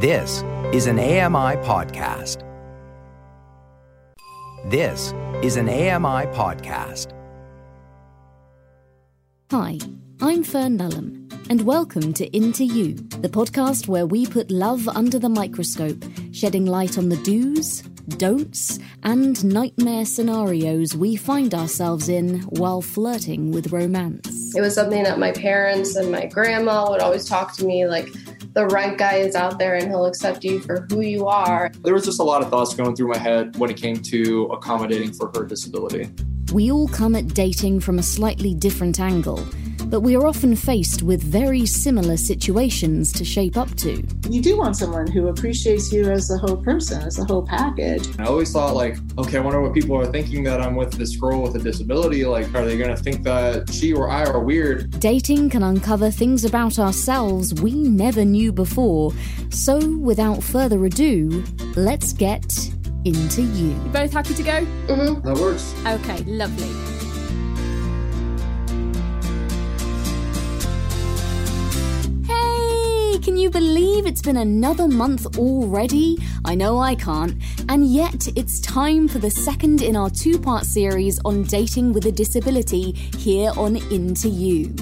This is an AMI podcast. This is an AMI podcast. Hi, I'm Fern Lulham, and welcome to Into You, the podcast where we put love under the microscope, shedding light on the do's, don'ts, and nightmare scenarios we find ourselves in while flirting with romance. It was something that my parents and my grandma would always talk to me like, the right guy is out there and he'll accept you for who you are. There was just a lot of thoughts going through my head when it came to accommodating for her disability. We all come at dating from a slightly different angle but we are often faced with very similar situations to shape up to. You do want someone who appreciates you as a whole person, as a whole package. I always thought, like, okay, I wonder what people are thinking that I'm with this girl with a disability. Like, are they going to think that she or I are weird? Dating can uncover things about ourselves we never knew before. So, without further ado, let's get into you. You both happy to go? Mm-hmm. That works. Okay, lovely. Hey, Can you believe it's been another month already? I know I can't. And yet, it's time for the second in our two part series on dating with a disability here on Into You.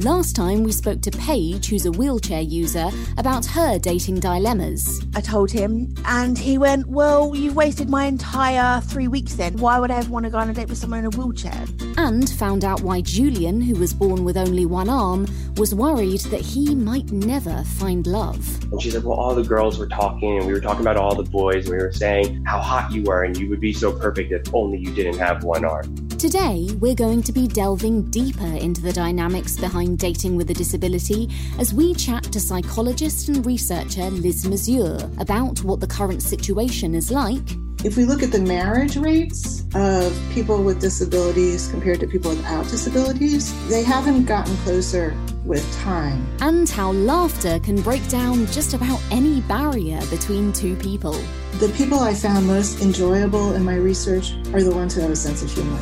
Last time we spoke to Paige, who's a wheelchair user, about her dating dilemmas. I told him, and he went, Well, you've wasted my entire three weeks then. Why would I ever want to go on a date with someone in a wheelchair? And found out why Julian, who was born with only one arm, was worried that he might never find love. And she said, Well, all the girls were talking, and we were talking about all the boys, and we were saying how hot you were, and you would be so perfect if only you didn't have one arm. Today, we're going to be delving deeper into the dynamics behind dating with a disability as we chat to psychologist and researcher Liz Mazur about what the current situation is like. If we look at the marriage rates of people with disabilities compared to people without disabilities, they haven't gotten closer with time. And how laughter can break down just about any barrier between two people. The people I found most enjoyable in my research are the ones who have a sense of humor.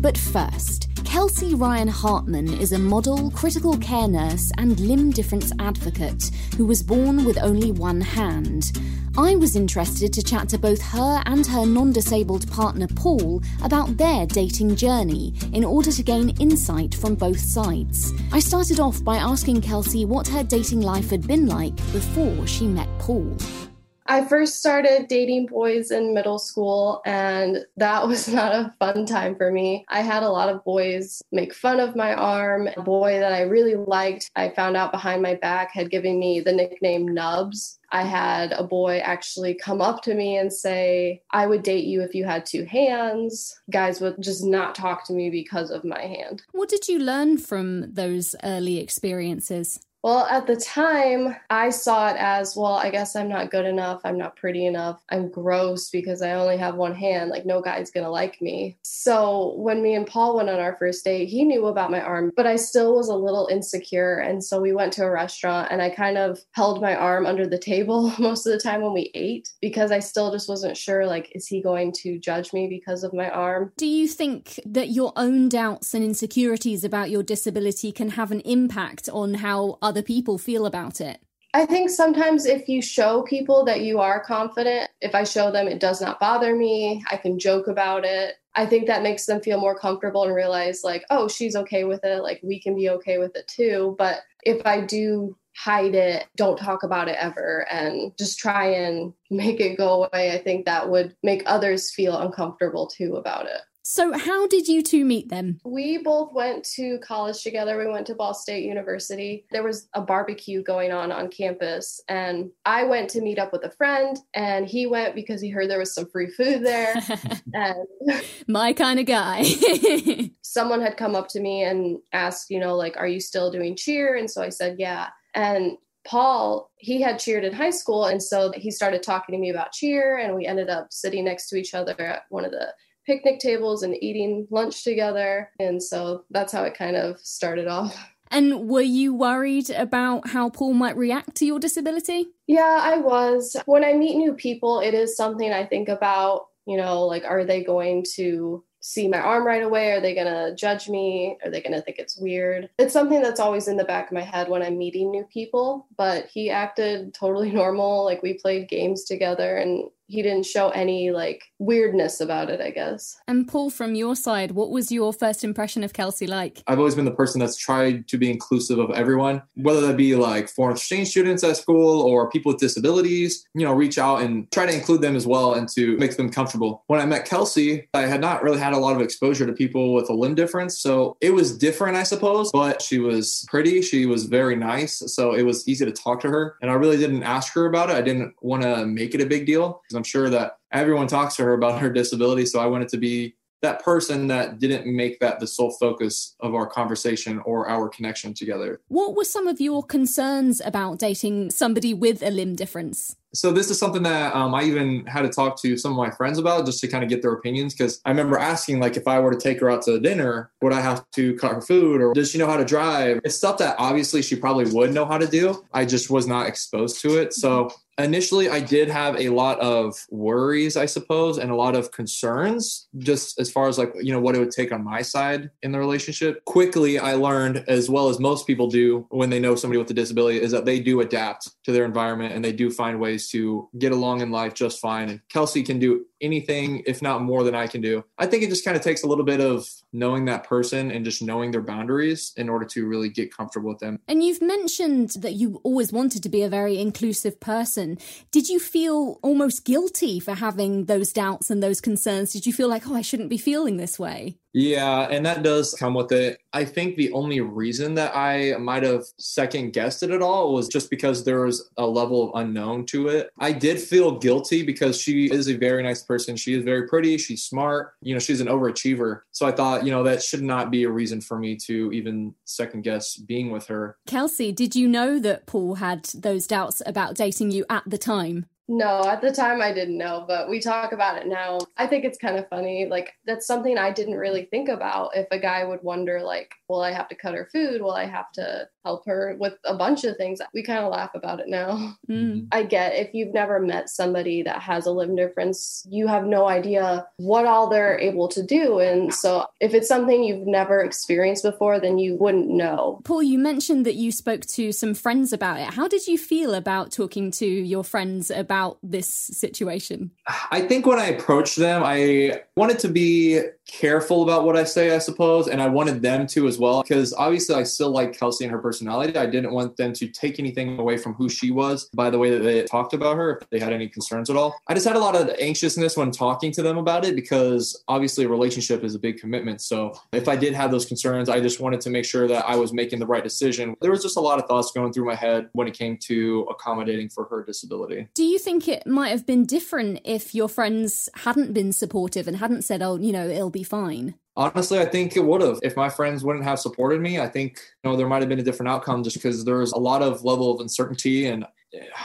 But first, Kelsey Ryan Hartman is a model, critical care nurse, and limb difference advocate who was born with only one hand. I was interested to chat to both her and her non disabled partner Paul about their dating journey in order to gain insight from both sides. I started off by asking Kelsey what her dating life had been like before she met Paul. I first started dating boys in middle school, and that was not a fun time for me. I had a lot of boys make fun of my arm. A boy that I really liked, I found out behind my back, had given me the nickname Nubs. I had a boy actually come up to me and say, I would date you if you had two hands. Guys would just not talk to me because of my hand. What did you learn from those early experiences? Well, at the time, I saw it as well, I guess I'm not good enough. I'm not pretty enough. I'm gross because I only have one hand. Like, no guy's gonna like me. So, when me and Paul went on our first date, he knew about my arm, but I still was a little insecure. And so, we went to a restaurant and I kind of held my arm under the table most of the time when we ate because I still just wasn't sure, like, is he going to judge me because of my arm? Do you think that your own doubts and insecurities about your disability can have an impact on how other people feel about it? I think sometimes if you show people that you are confident, if I show them it does not bother me, I can joke about it. I think that makes them feel more comfortable and realize, like, oh, she's okay with it. Like, we can be okay with it too. But if I do hide it, don't talk about it ever, and just try and make it go away, I think that would make others feel uncomfortable too about it. So, how did you two meet them? We both went to college together. We went to Ball State University. There was a barbecue going on on campus, and I went to meet up with a friend, and he went because he heard there was some free food there. and My kind of guy. someone had come up to me and asked, you know, like, are you still doing cheer? And so I said, yeah. And Paul, he had cheered in high school. And so he started talking to me about cheer, and we ended up sitting next to each other at one of the picnic tables and eating lunch together. And so that's how it kind of started off. and were you worried about how Paul might react to your disability? Yeah, I was. When I meet new people, it is something I think about. You know, like, are they going to see my arm right away? Are they going to judge me? Are they going to think it's weird? It's something that's always in the back of my head when I'm meeting new people, but he acted totally normal. Like we played games together and he didn't show any like weirdness about it, I guess. And Paul, from your side, what was your first impression of Kelsey like? I've always been the person that's tried to be inclusive of everyone, whether that be like foreign exchange students at school or people with disabilities, you know, reach out and try to include them as well and to make them comfortable. When I met Kelsey, I had not really had a lot of exposure to people with a limb difference. So it was different, I suppose, but she was pretty. She was very nice. So it was easy to talk to her. And I really didn't ask her about it. I didn't want to make it a big deal I'm sure that everyone talks to her about her disability. So I wanted to be that person that didn't make that the sole focus of our conversation or our connection together. What were some of your concerns about dating somebody with a limb difference? So this is something that um, I even had to talk to some of my friends about just to kind of get their opinions because I remember asking like if I were to take her out to dinner, would I have to cut her food or does she know how to drive? It's stuff that obviously she probably would know how to do. I just was not exposed to it. So initially i did have a lot of worries i suppose and a lot of concerns just as far as like you know what it would take on my side in the relationship quickly i learned as well as most people do when they know somebody with a disability is that they do adapt to their environment and they do find ways to get along in life just fine and kelsey can do anything, if not more than I can do. I think it just kind of takes a little bit of knowing that person and just knowing their boundaries in order to really get comfortable with them. And you've mentioned that you always wanted to be a very inclusive person. Did you feel almost guilty for having those doubts and those concerns? Did you feel like, oh, I shouldn't be feeling this way? Yeah, and that does come with it. I think the only reason that I might have second guessed it at all was just because there was a level of unknown to it. I did feel guilty because she is a very nice person. She is very pretty. She's smart. You know, she's an overachiever. So I thought, you know, that should not be a reason for me to even second guess being with her. Kelsey, did you know that Paul had those doubts about dating you at the time? No, at the time I didn't know, but we talk about it now. I think it's kind of funny. Like, that's something I didn't really think about. If a guy would wonder, like, will I have to cut her food? Will I have to help her with a bunch of things? We kind of laugh about it now. Mm. I get if you've never met somebody that has a limb difference, you have no idea what all they're able to do. And so, if it's something you've never experienced before, then you wouldn't know. Paul, you mentioned that you spoke to some friends about it. How did you feel about talking to your friends about? About this situation? I think when I approached them, I wanted to be careful about what I say, I suppose, and I wanted them to as well, because obviously I still like Kelsey and her personality. I didn't want them to take anything away from who she was by the way that they talked about her, if they had any concerns at all. I just had a lot of anxiousness when talking to them about it because obviously a relationship is a big commitment. So if I did have those concerns, I just wanted to make sure that I was making the right decision. There was just a lot of thoughts going through my head when it came to accommodating for her disability. Do you think it might have been different if your friends hadn't been supportive and hadn't said, oh, you know, it'll be fine? Honestly, I think it would have. If my friends wouldn't have supported me, I think you know there might have been a different outcome just because there's a lot of level of uncertainty and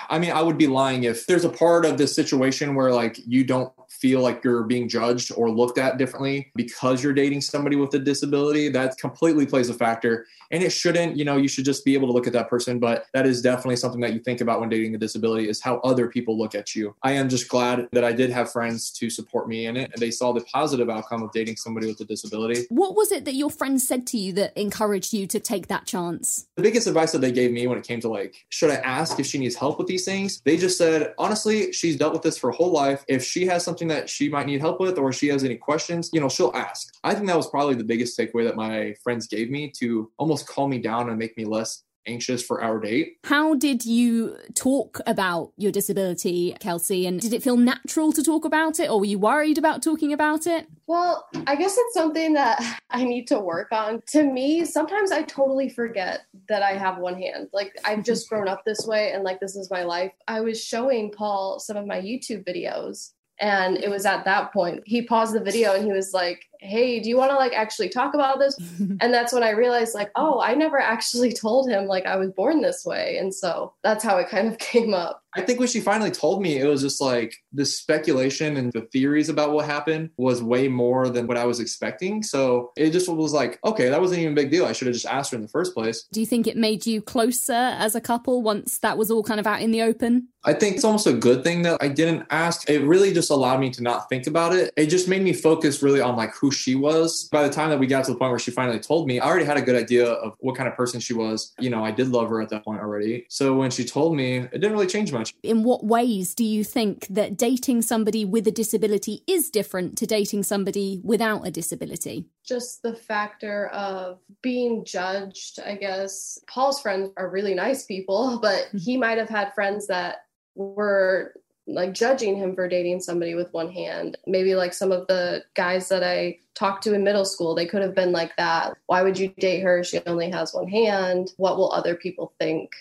I mean, I would be lying if there's a part of this situation where like you don't feel like you're being judged or looked at differently because you're dating somebody with a disability. That completely plays a factor. And it shouldn't, you know, you should just be able to look at that person. But that is definitely something that you think about when dating a disability is how other people look at you. I am just glad that I did have friends to support me in it and they saw the positive outcome of dating somebody with a disability. What was it that your friends said to you that encouraged you to take that chance? The biggest advice that they gave me when it came to like, should I ask if she needs help with these things? They just said, honestly, she's dealt with this for her whole life. If she has something that she might need help with or she has any questions, you know, she'll ask. I think that was probably the biggest takeaway that my friends gave me to almost calm me down and make me less anxious for our date. How did you talk about your disability, Kelsey? And did it feel natural to talk about it or were you worried about talking about it? Well, I guess it's something that I need to work on. To me, sometimes I totally forget that I have one hand. Like I've just grown up this way and like this is my life. I was showing Paul some of my YouTube videos and it was at that point he paused the video and he was like hey do you want to like actually talk about this and that's when i realized like oh i never actually told him like i was born this way and so that's how it kind of came up I think when she finally told me, it was just like the speculation and the theories about what happened was way more than what I was expecting. So it just was like, okay, that wasn't even a big deal. I should have just asked her in the first place. Do you think it made you closer as a couple once that was all kind of out in the open? I think it's almost a good thing that I didn't ask. It really just allowed me to not think about it. It just made me focus really on like who she was. By the time that we got to the point where she finally told me, I already had a good idea of what kind of person she was. You know, I did love her at that point already. So when she told me, it didn't really change much. In what ways do you think that dating somebody with a disability is different to dating somebody without a disability? Just the factor of being judged, I guess. Paul's friends are really nice people, but mm-hmm. he might have had friends that were like judging him for dating somebody with one hand. Maybe like some of the guys that I talked to in middle school, they could have been like that. Why would you date her? She only has one hand. What will other people think?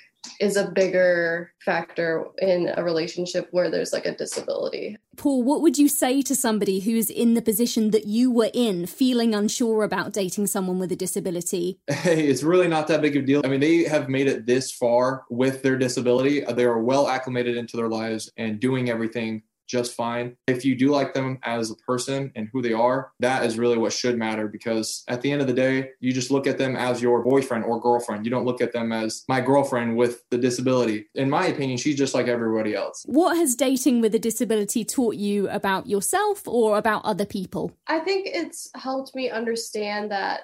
Is a bigger factor in a relationship where there's like a disability. Paul, what would you say to somebody who's in the position that you were in, feeling unsure about dating someone with a disability? Hey, it's really not that big of a deal. I mean, they have made it this far with their disability. They are well acclimated into their lives and doing everything just fine. If you do like them as a person and who they are, that is really what should matter because at the end of the day, you just look at them as your boyfriend or girlfriend. You don't look at them as my girlfriend with the disability. In my opinion, she's just like everybody else. What has dating with a disability taught you about yourself or about other people? I think it's helped me understand that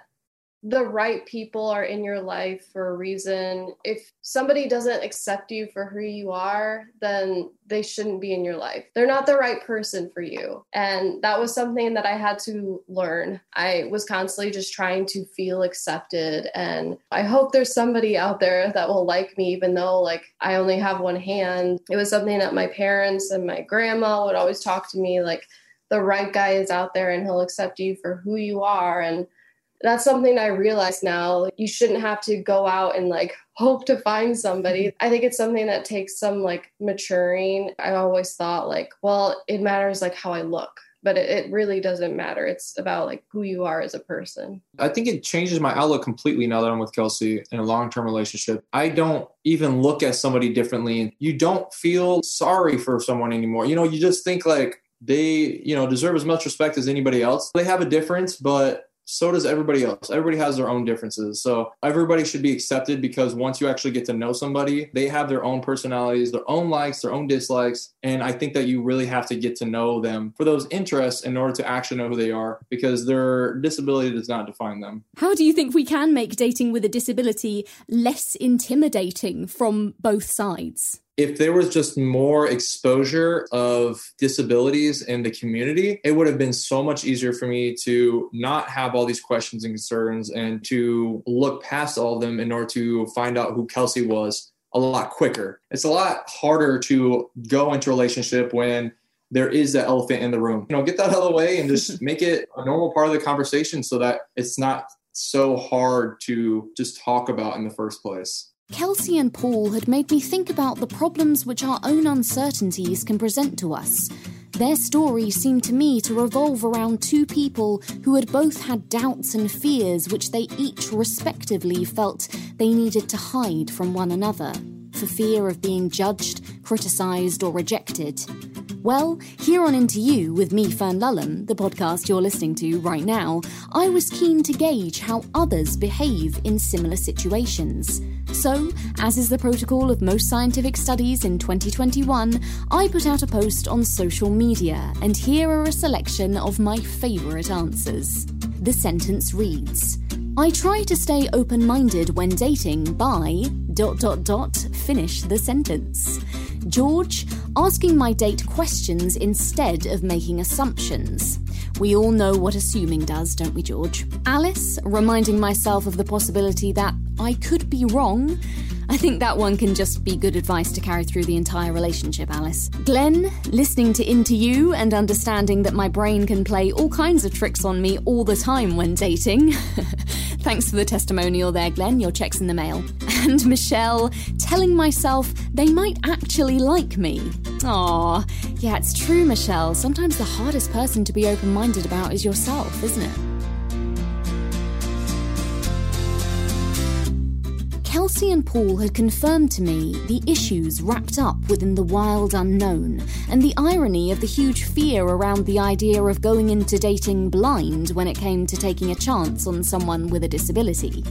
the right people are in your life for a reason. If somebody doesn't accept you for who you are, then they shouldn't be in your life. They're not the right person for you. And that was something that I had to learn. I was constantly just trying to feel accepted. And I hope there's somebody out there that will like me, even though like I only have one hand. It was something that my parents and my grandma would always talk to me like, the right guy is out there and he'll accept you for who you are. And that's something I realize now. You shouldn't have to go out and like hope to find somebody. Mm-hmm. I think it's something that takes some like maturing. I always thought like, well, it matters like how I look but it, it, really doesn't matter. It's about like who you are as a person. I think it changes my outlook completely now that I'm with Kelsey in a long term relationship. I don't even look at somebody differently. You don't feel sorry for someone anymore. You know, you just think like they, you know, deserve as much respect as anybody else. They have a difference, but so does everybody else. Everybody has their own differences. So everybody should be accepted because once you actually get to know somebody, they have their own personalities, their own likes, their own dislikes. And I think that you really have to get to know them for those interests in order to actually know who they are because their disability does not define them. How do you think we can make dating with a disability less intimidating from both sides? If there was just more exposure of disabilities in the community, it would have been so much easier for me to not have all these questions and concerns and to look past all of them in order to find out who Kelsey was a lot quicker. It's a lot harder to go into a relationship when there is that elephant in the room. You know, get that out of the way and just make it a normal part of the conversation so that it's not so hard to just talk about in the first place. Kelsey and Paul had made me think about the problems which our own uncertainties can present to us. Their story seemed to me to revolve around two people who had both had doubts and fears which they each respectively felt they needed to hide from one another, for fear of being judged, criticised, or rejected. Well, here on Into You with me, Fern Lulham, the podcast you're listening to right now, I was keen to gauge how others behave in similar situations. So, as is the protocol of most scientific studies in 2021, I put out a post on social media, and here are a selection of my favourite answers. The sentence reads I try to stay open minded when dating by dot dot dot finish the sentence. George, asking my date questions instead of making assumptions. We all know what assuming does, don't we, George? Alice, reminding myself of the possibility that I could be wrong. I think that one can just be good advice to carry through the entire relationship, Alice. Glenn, listening to Into You and understanding that my brain can play all kinds of tricks on me all the time when dating. Thanks for the testimonial there, Glenn. Your check's in the mail. And Michelle, telling myself they might actually like me. Aw, yeah, it's true, Michelle. Sometimes the hardest person to be open minded about is yourself, isn't it? Kelsey and Paul had confirmed to me the issues wrapped up within the wild unknown, and the irony of the huge fear around the idea of going into dating blind when it came to taking a chance on someone with a disability.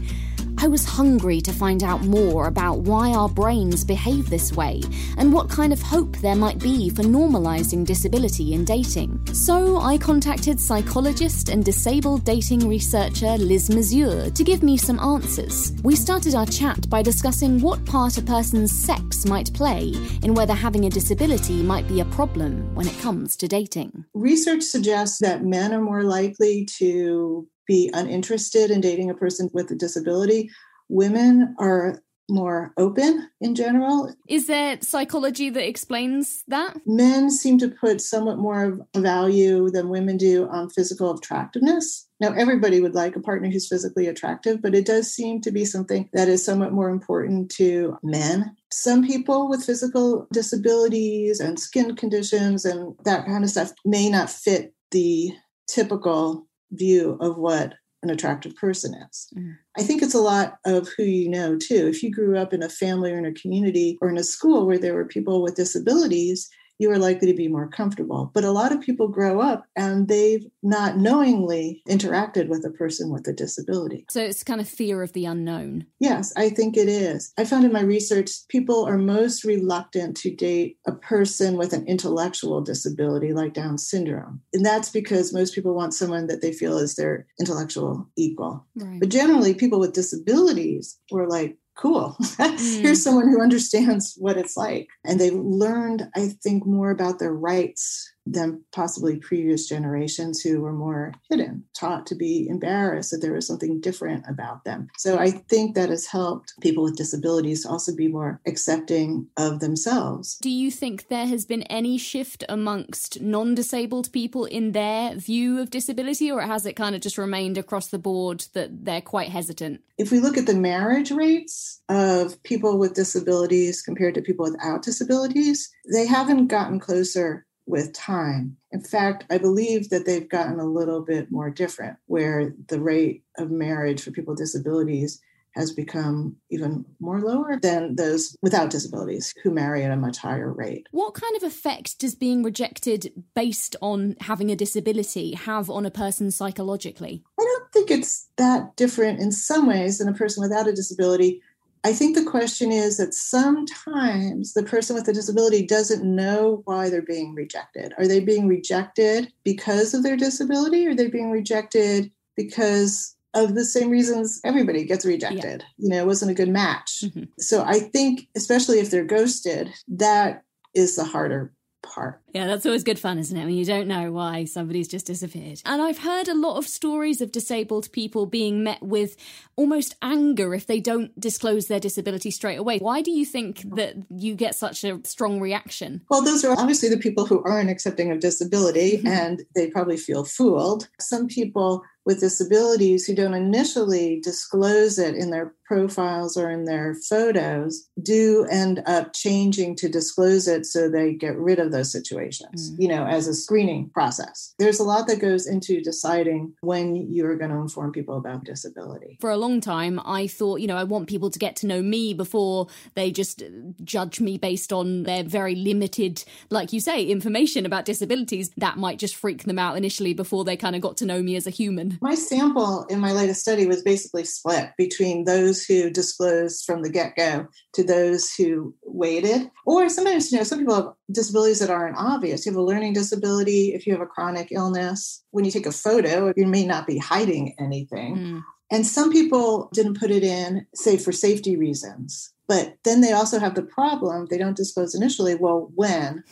I was hungry to find out more about why our brains behave this way and what kind of hope there might be for normalizing disability in dating. So I contacted psychologist and disabled dating researcher Liz Mazur to give me some answers. We started our chat by discussing what part a person's sex might play in whether having a disability might be a problem when it comes to dating. Research suggests that men are more likely to be uninterested in dating a person with a disability. Women are more open in general. Is there psychology that explains that? Men seem to put somewhat more value than women do on physical attractiveness. Now, everybody would like a partner who's physically attractive, but it does seem to be something that is somewhat more important to men. Some people with physical disabilities and skin conditions and that kind of stuff may not fit the typical view of what an attractive person is. Mm. I think it's a lot of who you know too. If you grew up in a family or in a community or in a school where there were people with disabilities, you are likely to be more comfortable. But a lot of people grow up and they've not knowingly interacted with a person with a disability. So it's kind of fear of the unknown. Yes, I think it is. I found in my research, people are most reluctant to date a person with an intellectual disability like Down syndrome. And that's because most people want someone that they feel is their intellectual equal. Right. But generally, people with disabilities were like, cool. Mm. Here's someone who understands what it's like. And they've learned, I think, more about their rights than possibly previous generations who were more hidden, taught to be embarrassed that there was something different about them. So I think that has helped people with disabilities to also be more accepting of themselves. Do you think there has been any shift amongst non disabled people in their view of disability, or has it kind of just remained across the board that they're quite hesitant? If we look at the marriage rates of people with disabilities compared to people without disabilities, they haven't gotten closer with time. In fact, I believe that they've gotten a little bit more different, where the rate of marriage for people with disabilities has become even more lower than those without disabilities who marry at a much higher rate. What kind of effect does being rejected based on having a disability have on a person psychologically? I don't think it's that different in some ways than a person without a disability I think the question is that sometimes the person with a disability doesn't know why they're being rejected. Are they being rejected because of their disability? Or are they being rejected because of the same reasons everybody gets rejected? Yeah. You know, it wasn't a good match. Mm-hmm. So I think, especially if they're ghosted, that is the harder part. Yeah, that's always good fun, isn't it? When you don't know why somebody's just disappeared. And I've heard a lot of stories of disabled people being met with almost anger if they don't disclose their disability straight away. Why do you think that you get such a strong reaction? Well, those are obviously the people who aren't accepting of disability mm-hmm. and they probably feel fooled. Some people with disabilities who don't initially disclose it in their profiles or in their photos do end up changing to disclose it so they get rid of those situations, mm. you know, as a screening process. There's a lot that goes into deciding when you're going to inform people about disability. For a long time, I thought, you know, I want people to get to know me before they just judge me based on their very limited, like you say, information about disabilities. That might just freak them out initially before they kind of got to know me as a human. My sample in my latest study was basically split between those who disclosed from the get go to those who waited. Or sometimes, you know, some people have disabilities that aren't obvious. You have a learning disability, if you have a chronic illness, when you take a photo, you may not be hiding anything. Mm. And some people didn't put it in, say, for safety reasons. But then they also have the problem, they don't disclose initially, well, when?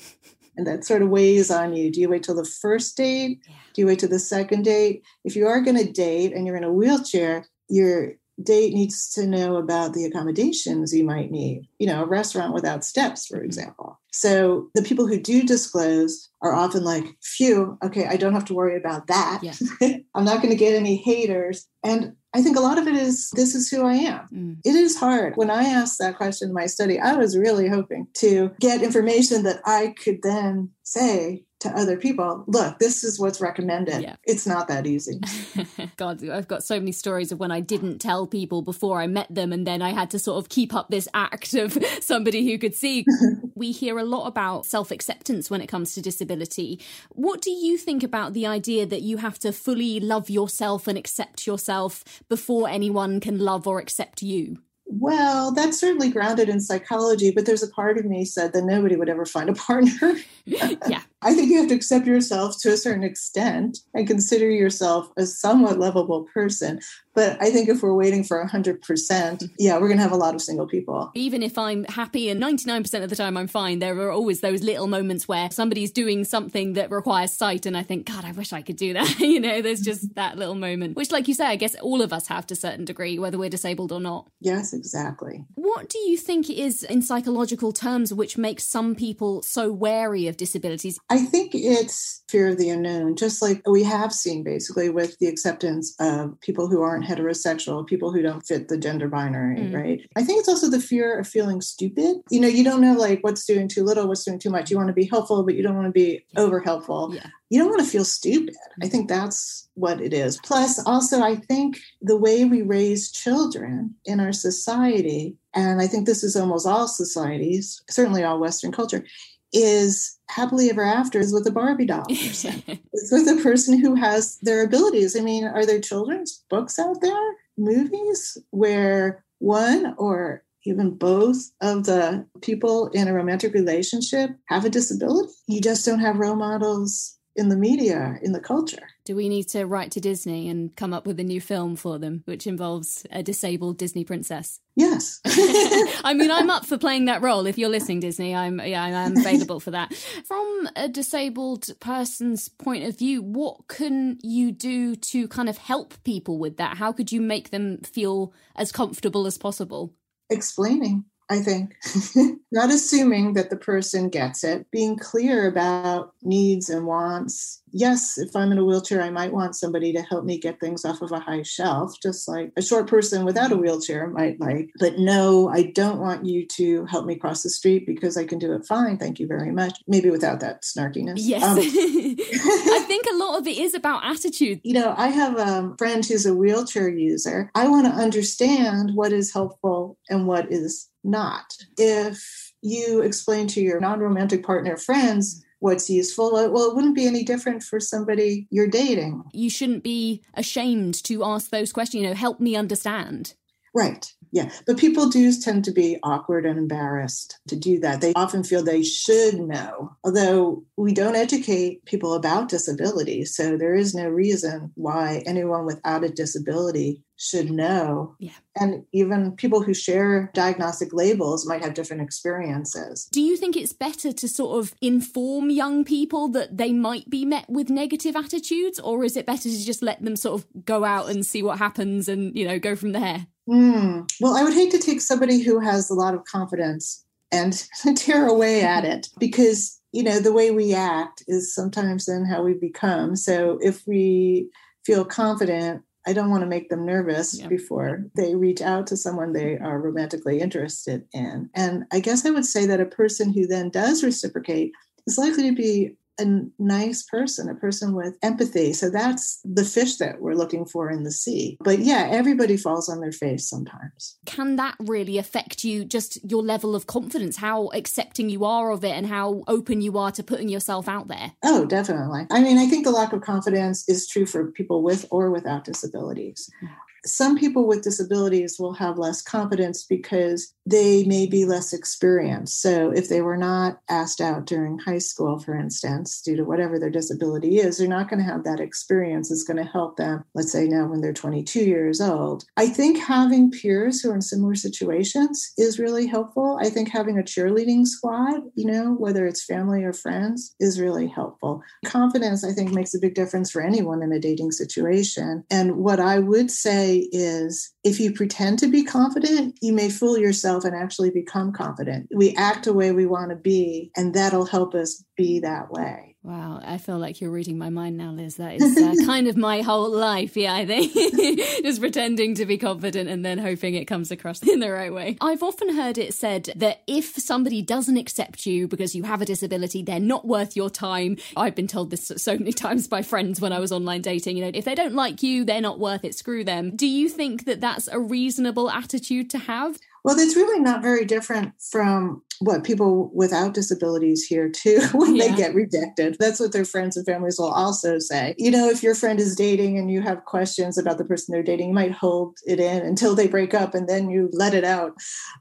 and that sort of weighs on you. Do you wait till the first date? Do you wait till the second date? If you are going to date and you're in a wheelchair, your date needs to know about the accommodations you might need. You know, a restaurant without steps, for mm-hmm. example. So the people who do disclose are often like, phew, okay, I don't have to worry about that. Yeah. I'm not going to get any haters. And I think a lot of it is this is who I am. Mm. It is hard. When I asked that question in my study, I was really hoping to get information that I could then say, to other people, look, this is what's recommended. Yeah. It's not that easy. God, I've got so many stories of when I didn't tell people before I met them, and then I had to sort of keep up this act of somebody who could see. we hear a lot about self acceptance when it comes to disability. What do you think about the idea that you have to fully love yourself and accept yourself before anyone can love or accept you? Well, that's certainly grounded in psychology, but there's a part of me said that nobody would ever find a partner. yeah. I think you have to accept yourself to a certain extent and consider yourself a somewhat lovable person. But I think if we're waiting for 100%, yeah, we're going to have a lot of single people. Even if I'm happy and 99% of the time I'm fine, there are always those little moments where somebody's doing something that requires sight and I think, God, I wish I could do that. you know, there's just that little moment, which, like you say, I guess all of us have to a certain degree, whether we're disabled or not. Yes, exactly. What do you think is, in psychological terms which makes some people so wary of disabilities? I think it's fear of the unknown, just like we have seen basically with the acceptance of people who aren't heterosexual, people who don't fit the gender binary, mm. right? I think it's also the fear of feeling stupid. You know, you don't know like what's doing too little, what's doing too much. You want to be helpful, but you don't want to be over helpful. Yeah. You don't want to feel stupid. I think that's what it is. Plus, also, I think the way we raise children in our society, and I think this is almost all societies, certainly all Western culture, is happily ever after is with a Barbie doll person. it's with a person who has their abilities. I mean, are there children's books out there, movies where one or even both of the people in a romantic relationship have a disability? You just don't have role models in the media, in the culture. Do we need to write to Disney and come up with a new film for them, which involves a disabled Disney princess? Yes. I mean, I'm up for playing that role. If you're listening, Disney, I'm yeah, I'm available for that. From a disabled person's point of view, what can you do to kind of help people with that? How could you make them feel as comfortable as possible? Explaining I think. Not assuming that the person gets it, being clear about needs and wants. Yes, if I'm in a wheelchair, I might want somebody to help me get things off of a high shelf, just like a short person without a wheelchair might like. But no, I don't want you to help me cross the street because I can do it fine. Thank you very much. Maybe without that snarkiness. Yes. Um, I think a lot of it is about attitude. You know, I have a friend who's a wheelchair user. I want to understand what is helpful and what is not. If you explain to your non romantic partner friends, what's useful. Well, it wouldn't be any different for somebody you're dating. You shouldn't be ashamed to ask those questions, you know, help me understand. Right. Yeah. But people do tend to be awkward and embarrassed to do that. They often feel they should know, although we don't educate people about disability. So there is no reason why anyone without a disability should know. Yeah. And even people who share diagnostic labels might have different experiences. Do you think it's better to sort of inform young people that they might be met with negative attitudes, or is it better to just let them sort of go out and see what happens and, you know, go from there? Mm. Well, I would hate to take somebody who has a lot of confidence and tear away at it because, you know, the way we act is sometimes then how we become. So if we feel confident, I don't want to make them nervous yeah. before they reach out to someone they are romantically interested in. And I guess I would say that a person who then does reciprocate is likely to be a nice person, a person with empathy. So that's the fish that we're looking for in the sea. But yeah, everybody falls on their face sometimes. Can that really affect you, just your level of confidence, how accepting you are of it, and how open you are to putting yourself out there? Oh, definitely. I mean, I think the lack of confidence is true for people with or without disabilities. Mm some people with disabilities will have less confidence because they may be less experienced. So, if they were not asked out during high school, for instance, due to whatever their disability is, they're not going to have that experience. It's going to help them, let's say now when they're 22 years old. I think having peers who are in similar situations is really helpful. I think having a cheerleading squad, you know, whether it's family or friends, is really helpful. Confidence, I think, makes a big difference for anyone in a dating situation. And what I would say is if you pretend to be confident, you may fool yourself yourself and actually become confident. We act the way we want to be, and that'll help us be that way. Wow, I feel like you're reading my mind now, Liz. That is uh, kind of my whole life. Yeah, I think just pretending to be confident and then hoping it comes across in the right way. I've often heard it said that if somebody doesn't accept you because you have a disability, they're not worth your time. I've been told this so many times by friends when I was online dating. You know, if they don't like you, they're not worth it. Screw them. Do you think that that's a reasonable attitude to have? Well, it's really not very different from what people without disabilities hear too when yeah. they get rejected. That's what their friends and families will also say. You know, if your friend is dating and you have questions about the person they're dating, you might hold it in until they break up and then you let it out.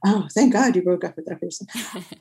Oh, thank God you broke up with that person.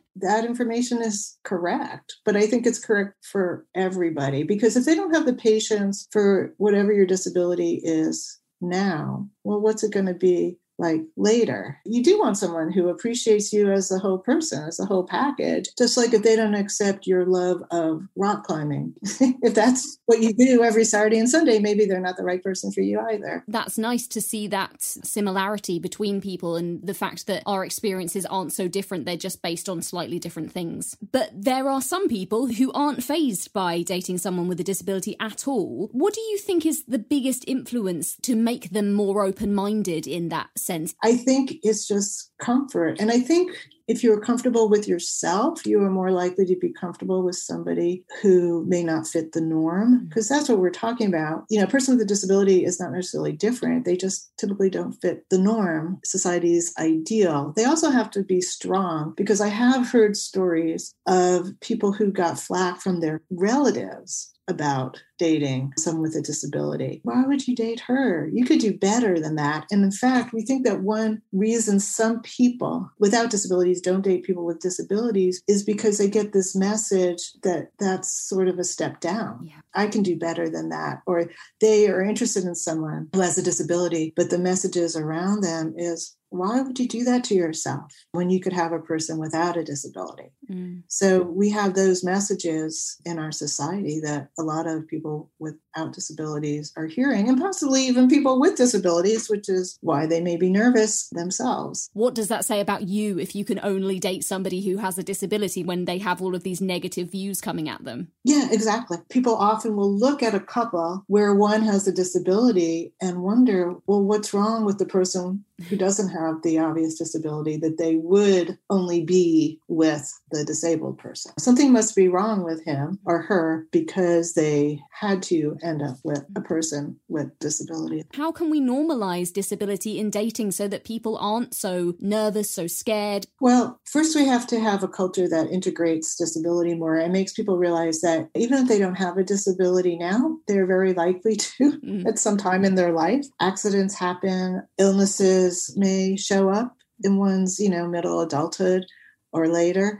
that information is correct, but I think it's correct for everybody because if they don't have the patience for whatever your disability is now, well, what's it going to be like later. You do want someone who appreciates you as a whole person, as a whole package. Just like if they don't accept your love of rock climbing, if that's what you do every Saturday and Sunday, maybe they're not the right person for you either. That's nice to see that similarity between people and the fact that our experiences aren't so different, they're just based on slightly different things. But there are some people who aren't phased by dating someone with a disability at all. What do you think is the biggest influence to make them more open minded in that sense? I think it's just comfort. And I think if you're comfortable with yourself, you are more likely to be comfortable with somebody who may not fit the norm, because mm-hmm. that's what we're talking about. You know, a person with a disability is not necessarily different. They just typically don't fit the norm, society's ideal. They also have to be strong, because I have heard stories of people who got flack from their relatives about dating someone with a disability. Why would you date her? You could do better than that. And in fact, we think that one reason some people without disabilities don't date people with disabilities is because they get this message that that's sort of a step down. Yeah. I can do better than that. Or they are interested in someone who has a disability, but the messages around them is why would you do that to yourself when you could have a person without a disability? Mm. So we have those messages in our society that a lot of people without disabilities are hearing, and possibly even people with disabilities, which is why they may be nervous themselves. What does that say about you if you can only date somebody who has a disability when they have all of these negative views coming at them? Yeah, exactly. People often will look at a couple where one has a disability and wonder, well, what's wrong with the person who doesn't have the obvious disability that they would only be with the disabled person. Something must be wrong with him or her because they had to end up with a person with disability. How can we normalize disability in dating so that people aren't so nervous, so scared? Well, first we have to have a culture that integrates disability more and makes people realize that even if they don't have a disability now, they're very likely to mm. at some time in their life. Accidents happen, illnesses may show up in one's, you know, middle adulthood or later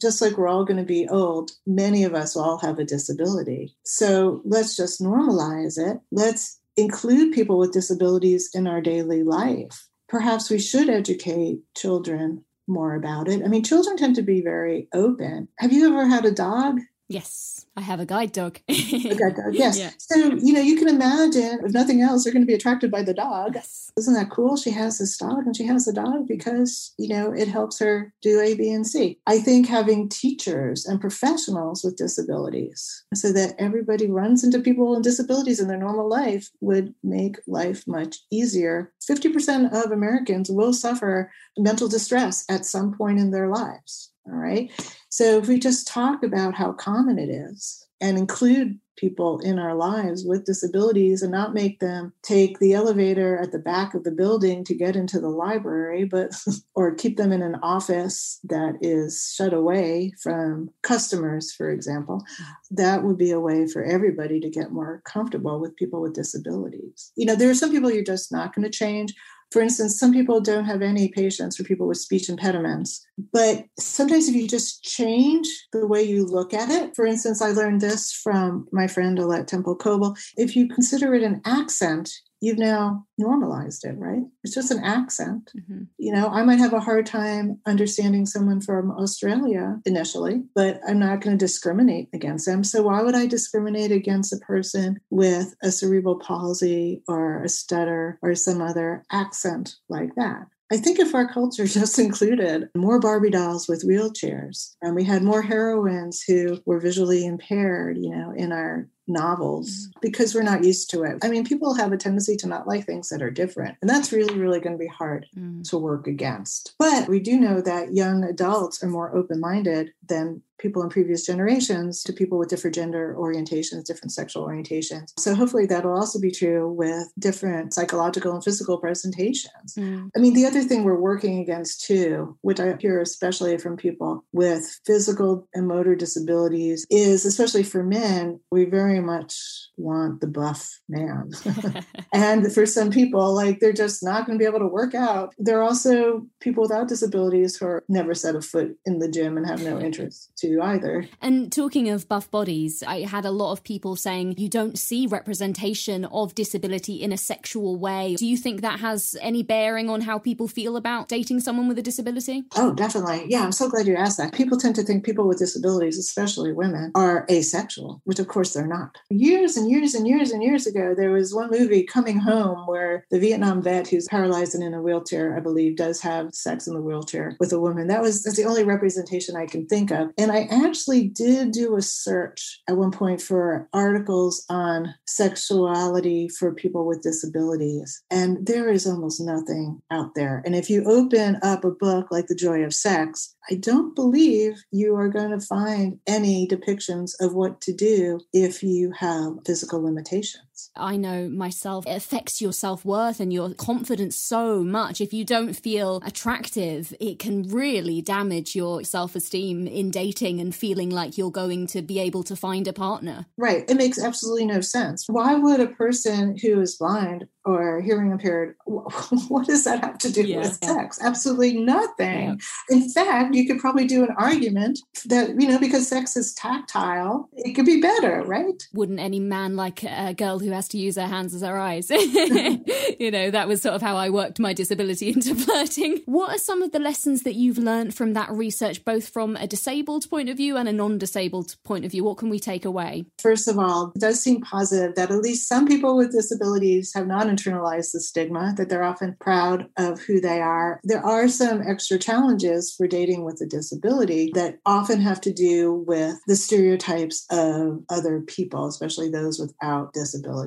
just like we're all going to be old, many of us all have a disability. So let's just normalize it. Let's include people with disabilities in our daily life. Perhaps we should educate children more about it. I mean, children tend to be very open. Have you ever had a dog? Yes, I have a guide dog. a guide dog, yes. Yeah. So, you know, you can imagine, if nothing else, they're going to be attracted by the dog. Yes. Isn't that cool? She has this dog and she has the dog because, you know, it helps her do A, B, and C. I think having teachers and professionals with disabilities so that everybody runs into people with disabilities in their normal life would make life much easier. 50% of Americans will suffer mental distress at some point in their lives. All right. So if we just talk about how common it is and include people in our lives with disabilities and not make them take the elevator at the back of the building to get into the library but or keep them in an office that is shut away from customers for example that would be a way for everybody to get more comfortable with people with disabilities you know there are some people you're just not going to change for instance, some people don't have any patience for people with speech impediments. But sometimes if you just change the way you look at it, for instance, I learned this from my friend Alette Temple Coble. If you consider it an accent, you've now normalized it, right? It's just an accent. Mm-hmm. You know, I might have a hard time understanding someone from Australia initially, but I'm not going to discriminate against them. So why would I discriminate against a person with a cerebral palsy or a stutter or some other accent like that? I think if our culture just included more Barbie dolls with wheelchairs and we had more heroines who were visually impaired, you know, in our novels mm-hmm. because we're not used to it. I mean, people have a tendency to not like things that are different, and that's really, really going to be hard mm. to work against. But we do know that young adults are more open minded than people in previous generations to people with different gender orientations, different sexual orientations. So hopefully that'll also be true with different psychological and physical presentations. Mm. I mean, the other thing we're working against too, which I hear especially from people with physical and motor disabilities, is especially for men, we very much want the buff man. and for some people, like they're just not going to be able to work out. There are also people without disabilities who are never set a foot in the gym and have no interest to either. And talking of buff bodies, I had a lot of people saying you don't see representation of disability in a sexual way. Do you think that has any bearing on how people feel about dating someone with a disability? Oh, definitely. Yeah, I'm so glad you asked that. People tend to think people with disabilities, especially women, are asexual, which of course they're not. Years and years and years and years ago, there was one movie, Coming Home, where the Vietnam vet who's paralyzed and in a wheelchair, I believe, does have sex in the wheelchair with a woman. That was that's the only representation I can think of. And I actually did do a search at one point for articles on sexuality for people with disabilities, and there is almost nothing out there. And if you open up a book like The Joy of Sex, I don't believe you are going to find any depictions of what to do if you have physical limitations. I know myself, it affects your self worth and your confidence so much. If you don't feel attractive, it can really damage your self esteem in dating and feeling like you're going to be able to find a partner. Right. It makes absolutely no sense. Why would a person who is blind or hearing impaired, what does that have to do yeah. with sex? Absolutely nothing. Yeah. In fact, you could probably do an argument that, you know, because sex is tactile, it could be better, right? Wouldn't any man like a girl who has to use her hands as her eyes? you know, that was sort of how I worked my disability into flirting. What are some of the lessons that you've learned from that research, both from a disabled point of view and a non disabled point of view? What can we take away? First of all, it does seem positive that at least some people with disabilities have not internalized the stigma, that they're often proud of who they are. There are some extra challenges for dating with a disability that often have to do with the stereotypes of other people, especially those without disabilities.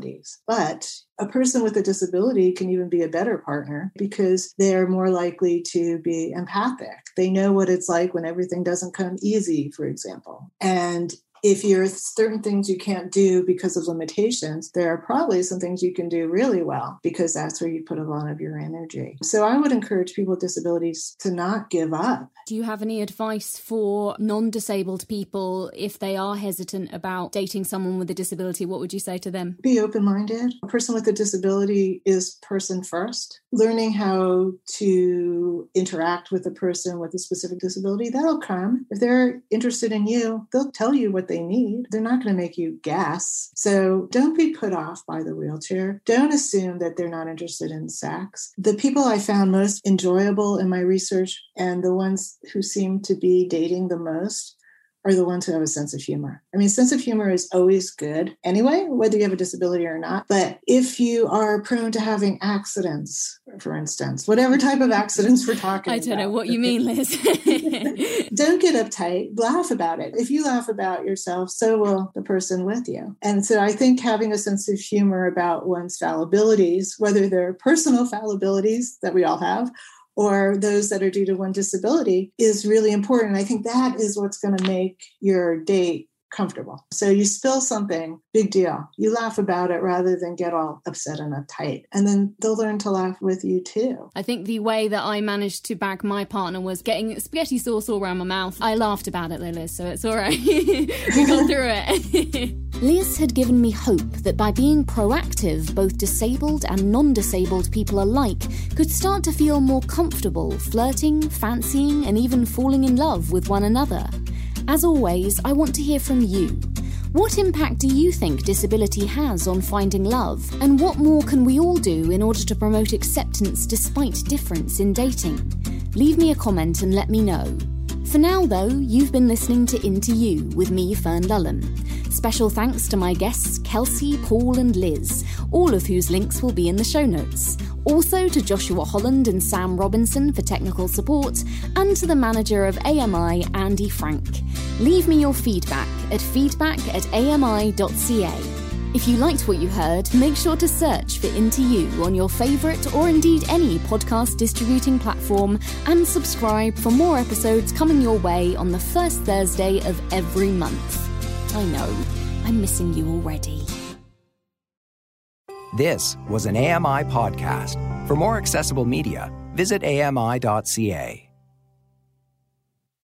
But a person with a disability can even be a better partner because they're more likely to be empathic. They know what it's like when everything doesn't come easy, for example. And if you're certain things you can't do because of limitations, there are probably some things you can do really well because that's where you put a lot of your energy. So I would encourage people with disabilities to not give up. Do you have any advice for non disabled people if they are hesitant about dating someone with a disability? What would you say to them? Be open minded. A person with a disability is person first. Learning how to interact with a person with a specific disability, that'll come. If they're interested in you, they'll tell you what they need. They're not going to make you guess. So don't be put off by the wheelchair. Don't assume that they're not interested in sex. The people I found most enjoyable in my research and the ones who seem to be dating the most are the ones who have a sense of humor. I mean, sense of humor is always good anyway, whether you have a disability or not. But if you are prone to having accidents, for instance, whatever type of accidents we're talking I don't about, know what you mean, Liz. don't get uptight. Laugh about it. If you laugh about yourself, so will the person with you. And so I think having a sense of humor about one's fallibilities, whether they're personal fallibilities that we all have, or those that are due to one disability is really important. I think that is what's going to make your date comfortable. So you spill something, big deal. You laugh about it rather than get all upset and uptight. And then they'll learn to laugh with you too. I think the way that I managed to bag my partner was getting spaghetti sauce all around my mouth. I laughed about it, Liz, so it's all right. we got through it. Liz had given me hope that by being proactive, both disabled and non disabled people alike could start to feel more comfortable flirting, fancying, and even falling in love with one another. As always, I want to hear from you. What impact do you think disability has on finding love? And what more can we all do in order to promote acceptance despite difference in dating? Leave me a comment and let me know. For now, though, you've been listening to Into You with me, Fern Lulham. Special thanks to my guests, Kelsey, Paul, and Liz, all of whose links will be in the show notes. Also to Joshua Holland and Sam Robinson for technical support, and to the manager of AMI, Andy Frank. Leave me your feedback at feedback at ami.ca. If you liked what you heard, make sure to search for Into You on your favourite or indeed any podcast distributing platform and subscribe for more episodes coming your way on the first Thursday of every month. I know, I'm missing you already. This was an AMI podcast. For more accessible media, visit ami.ca.